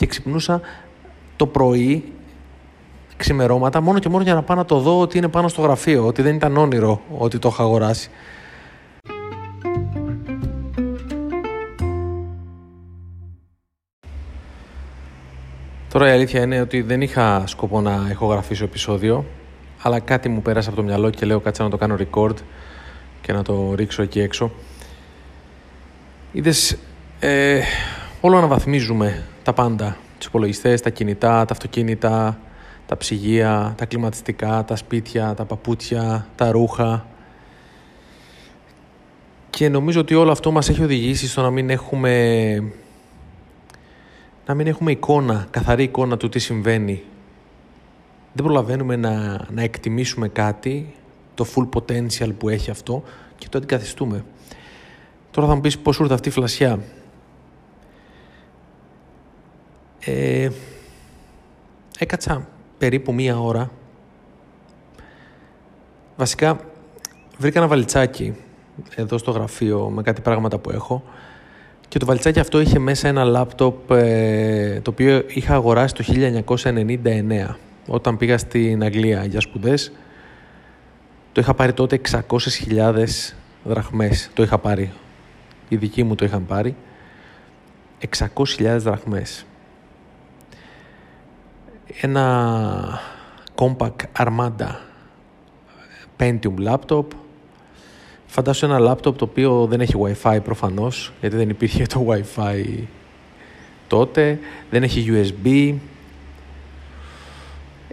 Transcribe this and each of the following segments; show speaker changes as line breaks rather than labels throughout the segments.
και ξυπνούσα το πρωί ξημερώματα μόνο και μόνο για να πάω να το δω ότι είναι πάνω στο γραφείο, ότι δεν ήταν όνειρο ότι το είχα αγοράσει. Τώρα η αλήθεια είναι ότι δεν είχα σκοπό να έχω γραφήσω επεισόδιο, αλλά κάτι μου πέρασε από το μυαλό και λέω κάτσα να το κάνω record και να το ρίξω εκεί έξω. Είδες, ε, όλο αναβαθμίζουμε τα πάντα. Τους υπολογιστές, τα κινητά, τα αυτοκίνητα, τα ψυγεία, τα κλιματιστικά, τα σπίτια, τα παπούτσια, τα ρούχα. Και νομίζω ότι όλο αυτό μας έχει οδηγήσει στο να μην έχουμε να μην έχουμε εικόνα, καθαρή εικόνα του τι συμβαίνει. Δεν προλαβαίνουμε να, να εκτιμήσουμε κάτι, το full potential που έχει αυτό και το αντικαθιστούμε. Τώρα θα μου πεις πώς ήρθε αυτή η φλασιά. Ε, έκατσα περίπου μία ώρα. Βασικά βρήκα ένα βαλιτσάκι εδώ στο γραφείο με κάτι πράγματα που έχω και το βαλιτσάκι αυτό είχε μέσα ένα λάπτοπ ε, το οποίο είχα αγοράσει το 1999 όταν πήγα στην Αγγλία για σπουδές. Το είχα πάρει τότε 600.000 δραχμές. Το είχα πάρει. Οι δικοί μου το είχαν πάρει. 600.000 δραχμές. Ένα compact Armada Pentium laptop Φαντάσου ένα λάπτοπ το οποίο δεν έχει Wi-Fi προφανώς, γιατί δεν υπήρχε το Wi-Fi τότε, δεν έχει USB,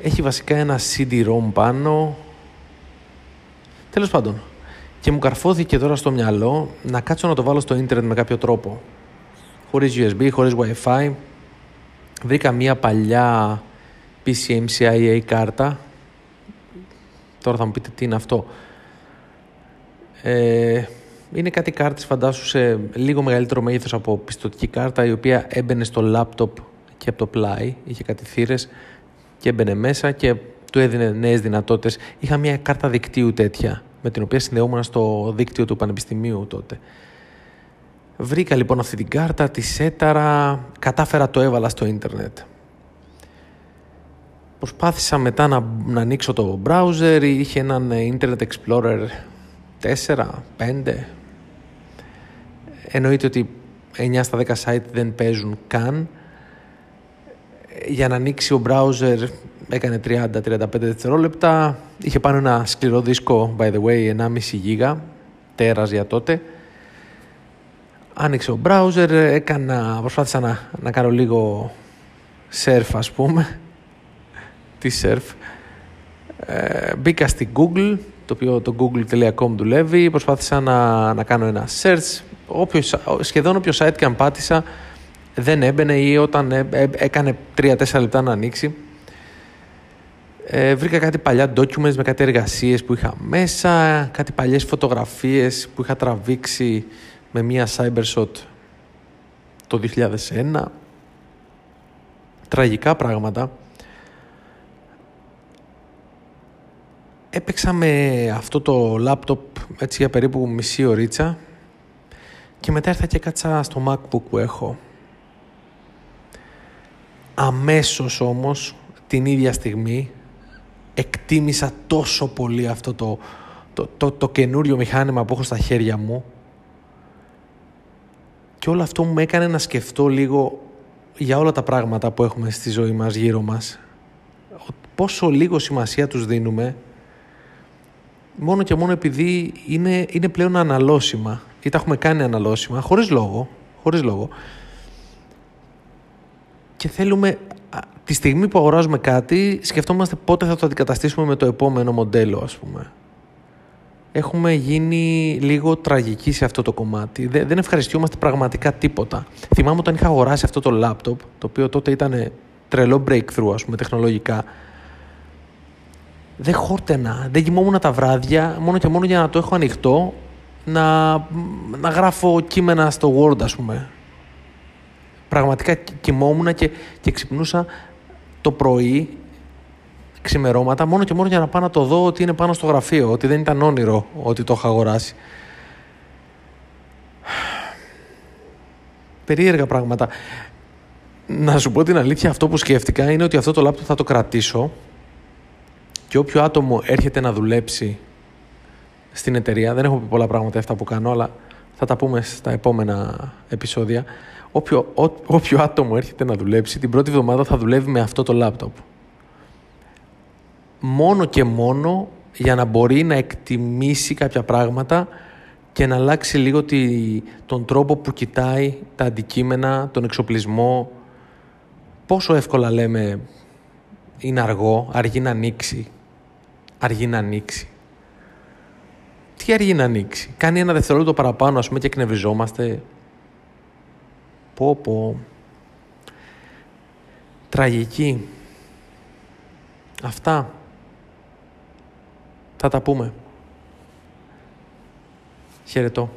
έχει βασικά ένα CD-ROM πάνω. Τέλος πάντων, και μου καρφώθηκε τώρα στο μυαλό να κάτσω να το βάλω στο ίντερνετ με κάποιο τρόπο. Χωρίς USB, χωρίς Wi-Fi. Βρήκα μια παλιά PCMCIA κάρτα. Τώρα θα μου πείτε τι είναι αυτό. Ε, είναι κάτι κάρτες φαντάσου σε λίγο μεγαλύτερο μέγεθος από πιστοτική κάρτα η οποία έμπαινε στο λάπτοπ και από το πλάι, είχε κάτι θύρες και έμπαινε μέσα και του έδινε νέες δυνατότητες. Είχα μια κάρτα δικτύου τέτοια με την οποία συνδεόμουν στο δίκτυο του Πανεπιστημίου τότε. Βρήκα λοιπόν αυτή την κάρτα, τη σέταρα, κατάφερα το έβαλα στο ίντερνετ. Προσπάθησα μετά να, να ανοίξω το browser, είχε έναν Internet Explorer 4, 5. Εννοείται ότι 9 στα 10 site δεν παίζουν καν. Για να ανοίξει ο browser έκανε 30-35 δευτερόλεπτα. Είχε πάνω ένα σκληρό δίσκο, by the way, 1,5 γίγα, τέρας για τότε. Άνοιξε ο browser, έκανα, προσπάθησα να, να κάνω λίγο surf ας πούμε. Τι surf. Ε, μπήκα στην Google, το οποίο το google.com δουλεύει. Προσπάθησα να, να κάνω ένα search. Όποιος, σχεδόν όποιο site και αν πάτησα δεν έμπαινε ή όταν έ, έ, έκανε 3-4 λεπτά να ανοίξει. Ε, βρήκα κάτι παλιά documents με κάτι εργασίες που είχα μέσα, κάτι παλιές φωτογραφίες που είχα τραβήξει με μία Cybershot το 2001. Τραγικά πράγματα. Έπαιξα με αυτό το λάπτοπ έτσι για περίπου μισή ωρίτσα και μετά ήρθα και κάτσα στο MacBook που έχω. Αμέσως όμως την ίδια στιγμή εκτίμησα τόσο πολύ αυτό το, το, το, το καινούριο μηχάνημα που έχω στα χέρια μου και όλο αυτό μου έκανε να σκεφτώ λίγο για όλα τα πράγματα που έχουμε στη ζωή μας γύρω μας πόσο λίγο σημασία τους δίνουμε μόνο και μόνο επειδή είναι, είναι πλέον αναλώσιμα ή τα έχουμε κάνει αναλώσιμα, χωρίς λόγο, χωρίς λόγο. Και θέλουμε, τη στιγμή που αγοράζουμε κάτι, σκεφτόμαστε πότε θα το αντικαταστήσουμε με το επόμενο μοντέλο, ας πούμε. Έχουμε γίνει λίγο τραγικοί σε αυτό το κομμάτι. Δεν ευχαριστιόμαστε πραγματικά τίποτα. Θυμάμαι όταν είχα αγοράσει αυτό το λάπτοπ, το οποίο τότε ήταν τρελό breakthrough, ας πούμε, τεχνολογικά δεν χόρτενα, δεν κοιμόμουν τα βράδια μόνο και μόνο για να το έχω ανοιχτό να, να γράφω κείμενα στο Word ας πούμε. Πραγματικά κοιμόμουν και, και ξυπνούσα το πρωί ξημερώματα μόνο και μόνο για να πάω να το δω ότι είναι πάνω στο γραφείο, ότι δεν ήταν όνειρο ότι το έχω αγοράσει. Περίεργα πράγματα. να σου πω την αλήθεια, αυτό που σκέφτηκα είναι ότι αυτό το λάπτοπ θα το κρατήσω και όποιο άτομο έρχεται να δουλέψει στην εταιρεία, δεν έχω πει πολλά πράγματα αυτά που κάνω, αλλά θα τα πούμε στα επόμενα επεισόδια. Όποιο, ό, όποιο άτομο έρχεται να δουλέψει, την πρώτη εβδομάδα θα δουλεύει με αυτό το λάπτοπ. Μόνο και μόνο για να μπορεί να εκτιμήσει κάποια πράγματα και να αλλάξει λίγο τη, τον τρόπο που κοιτάει τα αντικείμενα, τον εξοπλισμό. Πόσο εύκολα λέμε είναι αργό, αργεί να ανοίξει, αργεί να ανοίξει. Τι αργεί να ανοίξει; Κάνει ένα δευτερόλεπτο παραπάνω, ας πούμε, και εκνευριζόμαστε. Πω, πω. Τραγική. Αυτά. Θα τα πούμε. Χαιρετώ.